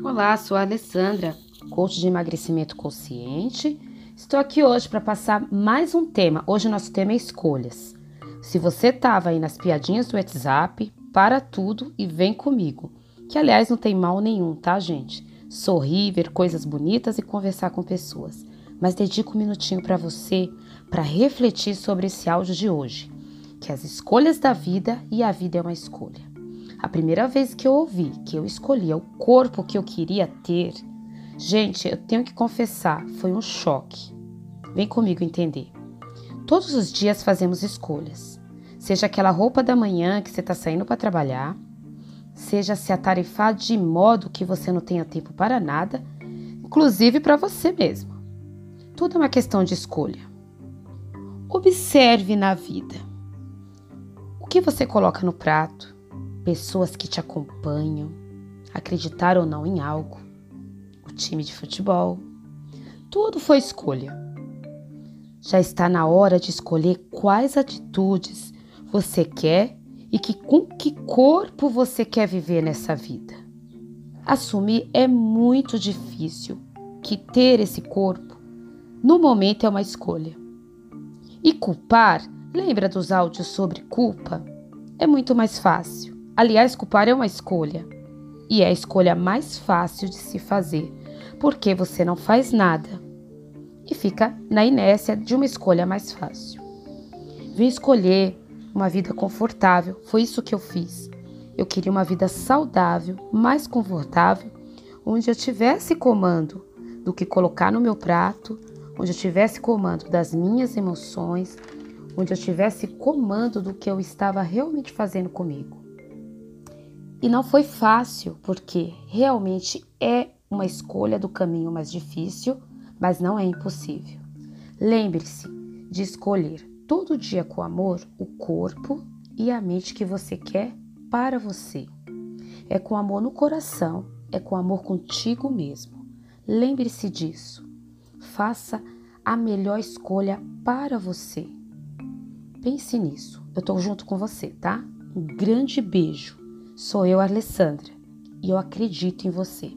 Olá, sou a Alessandra, coach de emagrecimento consciente. Estou aqui hoje para passar mais um tema. Hoje o nosso tema é escolhas. Se você estava aí nas piadinhas do WhatsApp, para tudo e vem comigo. Que aliás não tem mal nenhum, tá, gente? Sorrir, ver coisas bonitas e conversar com pessoas. Mas dedico um minutinho para você para refletir sobre esse áudio de hoje, que as escolhas da vida e a vida é uma escolha. A primeira vez que eu ouvi que eu escolhia o corpo que eu queria ter, gente, eu tenho que confessar, foi um choque. Vem comigo entender. Todos os dias fazemos escolhas. Seja aquela roupa da manhã que você está saindo para trabalhar, seja se atarefar de modo que você não tenha tempo para nada, inclusive para você mesmo. Tudo é uma questão de escolha. Observe na vida. O que você coloca no prato? Pessoas que te acompanham, acreditar ou não em algo, o time de futebol. Tudo foi escolha. Já está na hora de escolher quais atitudes você quer e que, com que corpo você quer viver nessa vida. Assumir é muito difícil que ter esse corpo no momento é uma escolha. E culpar, lembra dos áudios sobre culpa? É muito mais fácil. Aliás, culpar é uma escolha. E é a escolha mais fácil de se fazer, porque você não faz nada e fica na inércia de uma escolha mais fácil. Vim escolher uma vida confortável, foi isso que eu fiz. Eu queria uma vida saudável, mais confortável, onde eu tivesse comando do que colocar no meu prato, onde eu tivesse comando das minhas emoções, onde eu tivesse comando do que eu estava realmente fazendo comigo. E não foi fácil, porque realmente é uma escolha do caminho mais difícil, mas não é impossível. Lembre-se de escolher todo dia com amor o corpo e a mente que você quer para você. É com amor no coração, é com amor contigo mesmo. Lembre-se disso. Faça a melhor escolha para você. Pense nisso. Eu estou junto com você, tá? Um grande beijo. Sou eu, Alessandra, e eu acredito em você.